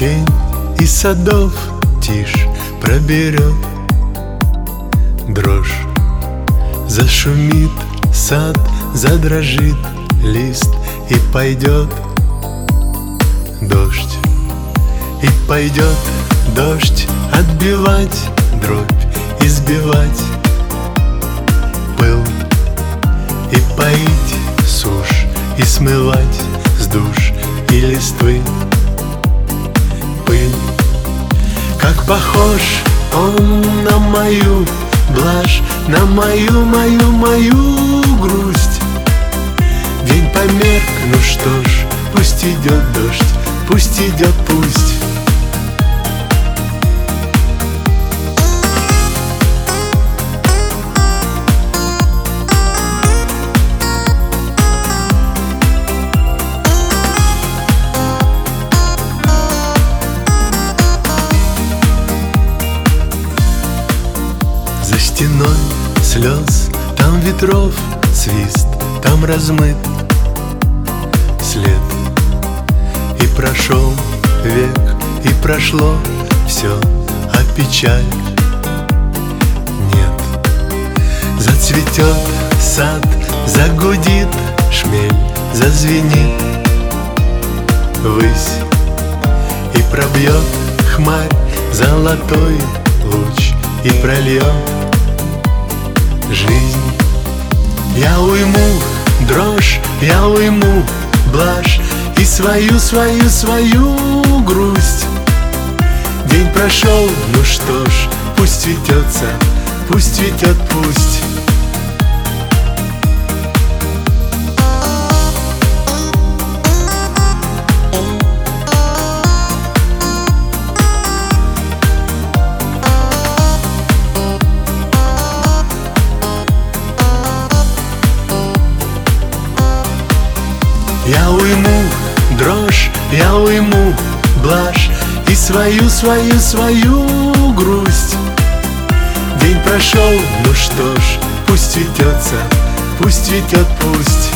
Тень из садов тишь проберет Дрожь. Зашумит сад, задрожит лист И пойдет дождь. И пойдет дождь отбивать дробь Избивать пыл. И поить сушь И смывать с душ и листвы Как похож он на мою блажь На мою, мою, мою грусть. День померк, ну что ж, пусть идет дождь Пусть идет, пусть стеной слез, там ветров свист, там размыт след. И прошел век, и прошло все, а печаль нет. Зацветет сад, загудит шмель, зазвенит высь И пробьет хмарь золотой луч И прольет жизнь. Я уйму дрожь, я уйму блажь И свою, свою, свою грусть. День прошел, ну что ж, пусть цветется, пусть цветет, пусть Я уйму дрожь, я уйму блажь И свою, свою, свою грусть. День прошел, ну что ж, пусть цветется, пусть цветет, пусть